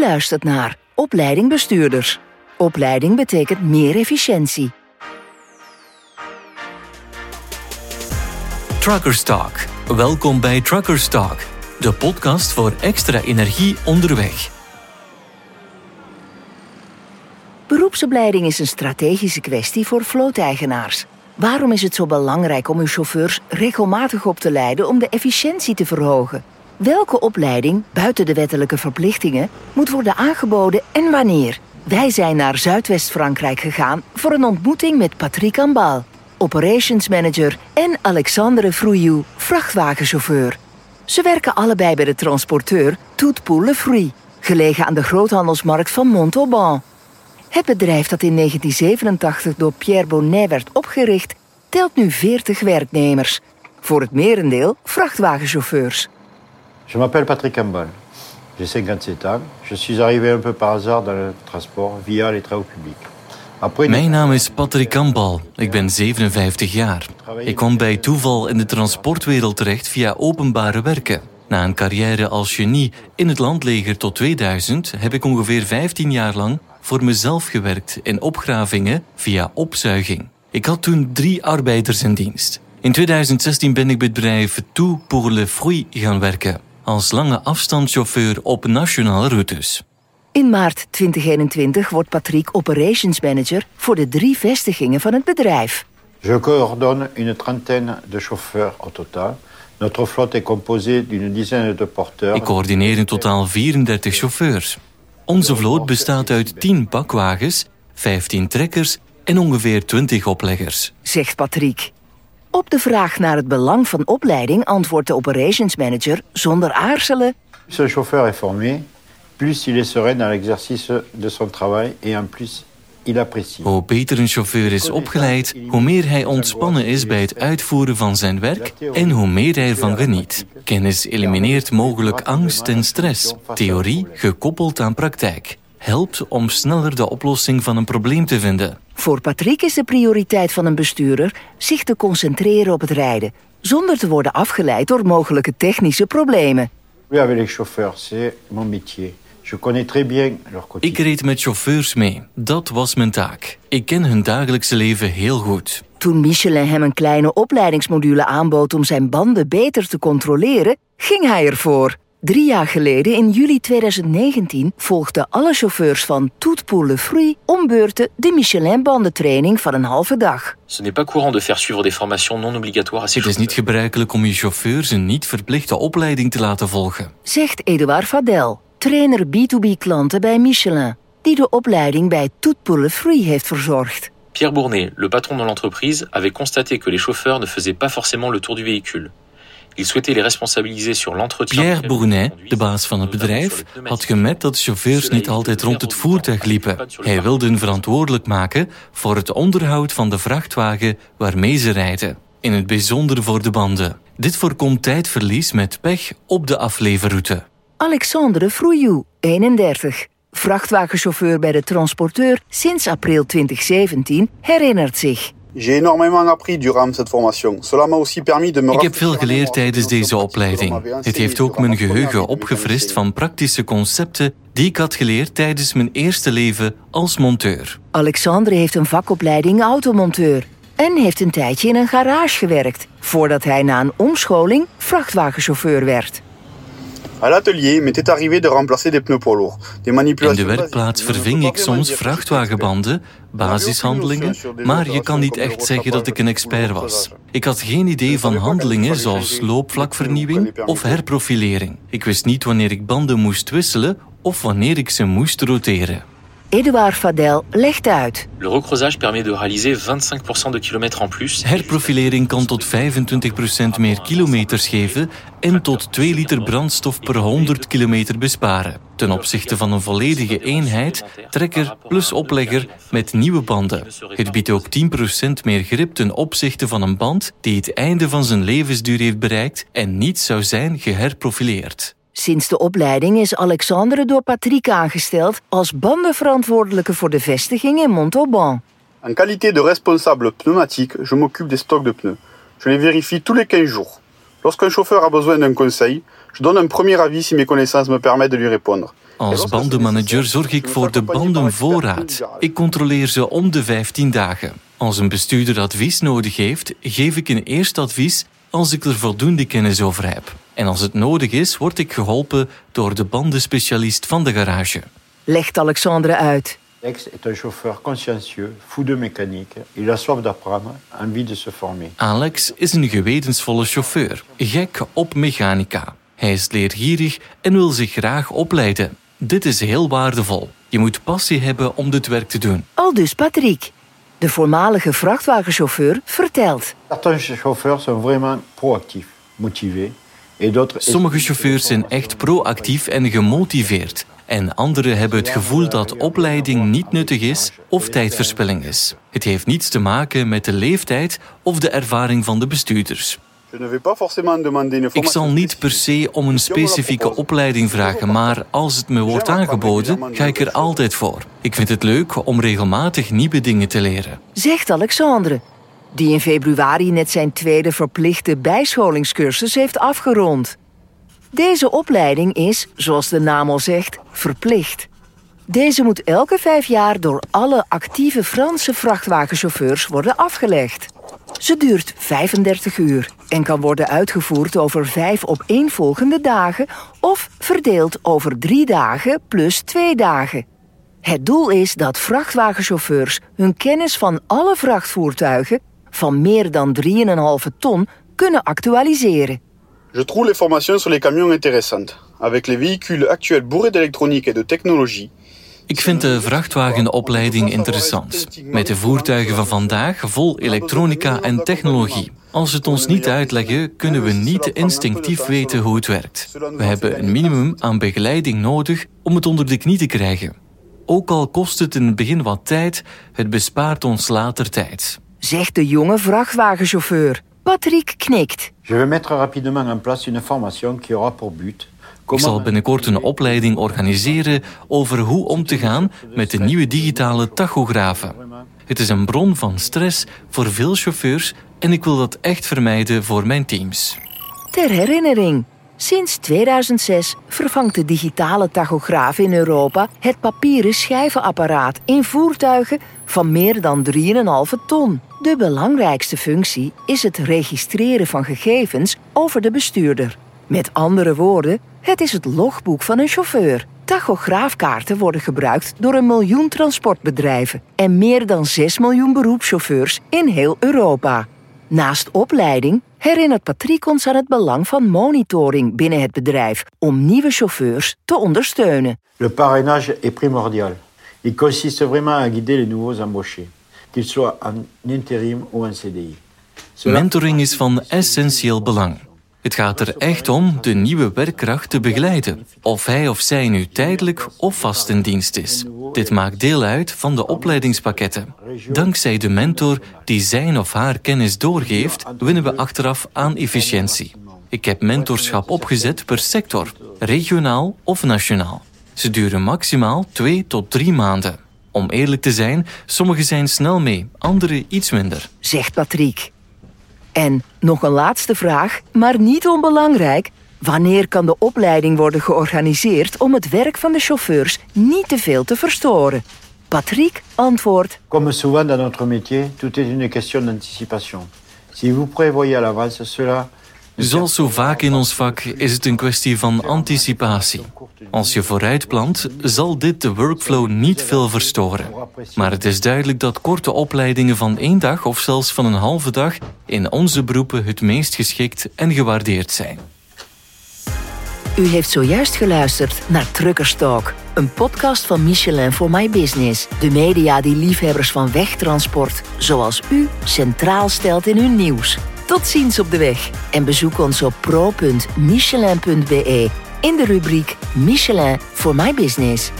luistert naar Opleiding Bestuurders. Opleiding betekent meer efficiëntie. Truckers Talk. Welkom bij Truckers Talk, de podcast voor extra energie onderweg. Beroepsopleiding is een strategische kwestie voor vlooteigenaars. Waarom is het zo belangrijk om uw chauffeurs regelmatig op te leiden om de efficiëntie te verhogen? Welke opleiding, buiten de wettelijke verplichtingen, moet worden aangeboden en wanneer? Wij zijn naar Zuidwest-Frankrijk gegaan voor een ontmoeting met Patrick Ambal, operations manager, en Alexandre Frouillou, vrachtwagenchauffeur. Ze werken allebei bij de transporteur Tout pour le Fruit, gelegen aan de groothandelsmarkt van Montauban. Het bedrijf dat in 1987 door Pierre Bonnet werd opgericht, telt nu 40 werknemers. Voor het merendeel vrachtwagenchauffeurs. Je m'appelle Patrick Campbell. J'ai 57 ans. Je suis arrivé un peu par hasard dans le transport via les travaux publics. Mijn naam is Patrick Kambal. Ik ben 57 jaar. Ik kwam bij toeval in de transportwereld terecht via openbare werken. Na een carrière als genie in het landleger tot 2000 heb ik ongeveer 15 jaar lang voor mezelf gewerkt in opgravingen via opzuiging. Ik had toen drie arbeiders in dienst. In 2016 ben ik bij het bedrijf Tout pour le Fruit gaan werken als lange afstandschauffeur op nationale routes. In maart 2021 wordt Patrick operations manager voor de drie vestigingen van het bedrijf. Je coordonne une trentaine de chauffeurs au total. Notre flotte est composée d'une dizaine de porteurs. Ik coördineer in totaal 34 chauffeurs. Onze vloot bestaat uit 10 pakwagens, 15 trekkers en ongeveer 20 opleggers. zegt Patrick. Op de vraag naar het belang van opleiding antwoordt de operations manager zonder aarzelen. Plus un chauffeur est formé, plus il est serein dans l'exercice de son travail et en plus il apprécie. Hoe beter een chauffeur is opgeleid, hoe meer hij ontspannen is bij het uitvoeren van zijn werk en hoe meer hij ervan geniet. Kennis elimineert mogelijk angst en stress. Theorie gekoppeld aan praktijk helpt om sneller de oplossing van een probleem te vinden. Voor Patrick is de prioriteit van een bestuurder zich te concentreren op het rijden, zonder te worden afgeleid door mogelijke technische problemen. Oui, avec les chauffeurs, c'est mon métier. Je connais très bien leur Ik quotidien. reed met chauffeurs mee. Dat was mijn taak. Ik ken hun dagelijkse leven heel goed. Toen Michelin hem een kleine opleidingsmodule aanbood om zijn banden beter te controleren, ging hij ervoor. Drie jaar geleden, in juli 2019, volgden alle chauffeurs van Tout pour le Fruit om beurten de Michelin-bandentraining van een halve dag. Ce n'est pas courant de faire suivre des formations non obligatoires Het is niet gebruikelijk om je chauffeurs een niet verplichte opleiding te laten volgen. Zegt Edouard Vadel, trainer B2B-klanten bij Michelin, die de opleiding bij Tout pour le Fruit heeft verzorgd. Pierre Bournet, le patron de l'entreprise, avait constaté que les chauffeurs ne faisaient pas forcément le tour du véhicule. Il souhaitait les responsabiliser sur l'entretien... Pierre Bournet, de baas van het bedrijf, had gemerkt dat chauffeurs niet altijd rond het voertuig liepen. Hij wilde hen verantwoordelijk maken voor het onderhoud van de vrachtwagen waarmee ze rijden. In het bijzonder voor de banden. Dit voorkomt tijdverlies met pech op de afleverroute. Alexandre Frouillou, 31, vrachtwagenchauffeur bij de transporteur sinds april 2017, herinnert zich. J'ai énormément appris durant cette formation. Cela m'a aussi permis de me Ik heb veel geleerd tijdens deze opleiding. Het heeft ook mijn geheugen opgefrist van praktische concepten die ik had geleerd tijdens mijn eerste leven als monteur. Alexandre heeft een vakopleiding automonteur en heeft een tijdje in een garage gewerkt, voordat hij na een omscholing vrachtwagenchauffeur werd. À l'atelier, m'était arrivé de remplacer des pneus poids lourds. Des In de werkplaats verving ik soms vrachtwagenbanden, basishandelingen, maar je kan niet echt zeggen dat ik een expert was. Ik had geen idee van handelingen zoals loopvlakvernieuwing of herprofilering. Ik wist niet wanneer ik banden moest wisselen of wanneer ik ze moest roteren. Edouard Vadel legt uit. Le recreusage permet de réaliser 25% de en plus. Herprofilering kan tot 25% meer kilometers geven en tot 2 liter brandstof per 100 kilometer besparen. Ten opzichte van een volledige eenheid, trekker plus oplegger met nieuwe banden. Het biedt ook 10% meer grip ten opzichte van een band die het einde van zijn levensduur heeft bereikt en niet zou zijn geherprofileerd. Sinds de opleiding is Alexandre door Patrick aangesteld als bandenverantwoordelijke voor de vestiging in Montauban. En qualité de responsable pneumatique, je m'occupe des stocks de pneus. Je les vérifie tous les 15 jours. Lorsqu'un chauffeur a besoin d'un conseil, je donne un premier avis si mes connaissances me permettent de lui répondre. Als bandenmanager zorg ik voor de bandenvoorraad. Ik controleer ze om de 15 dagen. Als een bestuurder advies nodig heeft, geef ik een eerste advies als ik er voldoende kennis over heb. En als het nodig is, word ik geholpen door de bandenspecialist van de garage. Legt Alexandre uit. Alex est un chauffeur consciencieux, fou de mécanique. Il a soif d'apprendre, envie de se former. Alex is een gewetensvolle chauffeur, gek op mechanica. Hij is leergierig en wil zich graag opleiden. Dit is heel waardevol. Je moet passie hebben om dit werk te doen. Al dus Patrick. De voormalige vrachtwagenchauffeur vertelt. Certains chauffeurs sont vraiment proactifs, motivés. Sommige chauffeurs zijn echt proactief en gemotiveerd. En anderen hebben het gevoel dat opleiding niet nuttig is of tijdverspilling is. Het heeft niets te maken met de leeftijd of de ervaring van de bestuurders. Ik zal niet per se om een specifieke opleiding vragen, maar als het me wordt aangeboden, ga ik er altijd voor. Ik vind het leuk om regelmatig nieuwe dingen te leren. Zegt Alexandre, die in februari net zijn tweede verplichte bijscholingscursus heeft afgerond. Deze opleiding is, zoals de naam al zegt, verplicht. Deze moet elke vijf jaar door alle actieve Franse vrachtwagenchauffeurs worden afgelegd. Ze duurt 35 uur en kan worden uitgevoerd over vijf opeenvolgende dagen of verdeeld over drie dagen plus twee dagen. Het doel is dat vrachtwagenchauffeurs hun kennis van alle vrachtvoertuigen van meer dan 3,5 ton kunnen actualiseren. Je trouve les formations sur les camions intéressantes. Avec les véhicules actuels bourrés d'électronique et de technologie, ik vind de vrachtwagenopleiding interessant. Met de voertuigen van vandaag vol elektronica en technologie. Als ze het ons niet uitleggen, kunnen we niet instinctief weten hoe het werkt. We hebben een minimum aan begeleiding nodig om het onder de knie te krijgen. Ook al kost het in het begin wat tijd, het bespaart ons later tijd. Zegt de jonge vrachtwagenchauffeur. Patrick knikt. Je vais mettre rapidement en place une formation qui aura pour but ik zal binnenkort een opleiding organiseren over hoe om te gaan met de nieuwe digitale tachografen. Het is een bron van stress voor veel chauffeurs en ik wil dat echt vermijden voor mijn teams. Ter herinnering. Sinds 2006 vervangt de digitale tachograaf in Europa het papieren schijvenapparaat in voertuigen van meer dan 3,5 ton. De belangrijkste functie is het registreren van gegevens over de bestuurder. Met andere woorden, het is het logboek van een chauffeur. Tachograafkaarten worden gebruikt door een miljoen transportbedrijven en meer dan 6 miljoen beroepschauffeurs in heel Europa. Naast opleiding herinnert Patrick ons aan het belang van monitoring binnen het bedrijf om nieuwe chauffeurs te ondersteunen. Le parrainage est primordial. Il consiste vraiment à guider les nouveaux embauchés, qu'ils soient en intérim ou CDI. Mentoring is van essentieel belang. Het gaat er echt om de nieuwe werkkracht te begeleiden, of hij of zij nu tijdelijk of vast in dienst is. Dit maakt deel uit van de opleidingspakketten. Dankzij de mentor die zijn of haar kennis doorgeeft, winnen we achteraf aan efficiëntie. Ik heb mentorschap opgezet per sector, regionaal of nationaal. Ze duren maximaal twee tot drie maanden. Om eerlijk te zijn, sommige zijn snel mee, andere iets minder. Zegt Patrick. En nog een laatste vraag, maar niet onbelangrijk. Wanneer kan de opleiding worden georganiseerd om het werk van de chauffeurs niet te veel te verstoren? Patrick antwoordt. Comme souvent dans notre métier, tout est une question d'anticipation. Si vous prévoyez à l'avance cela, Zoals zo vaak in ons vak is het een kwestie van anticipatie. Als je vooruitplant, zal dit de workflow niet veel verstoren. Maar het is duidelijk dat korte opleidingen van één dag of zelfs van een halve dag in onze beroepen het meest geschikt en gewaardeerd zijn. U heeft zojuist geluisterd naar Truckerstalk, een podcast van Michelin voor My Business. De media die liefhebbers van wegtransport, zoals u, centraal stelt in hun nieuws. Tot ziens op de weg en bezoek ons op pro.michelin.be in de rubriek Michelin voor My Business.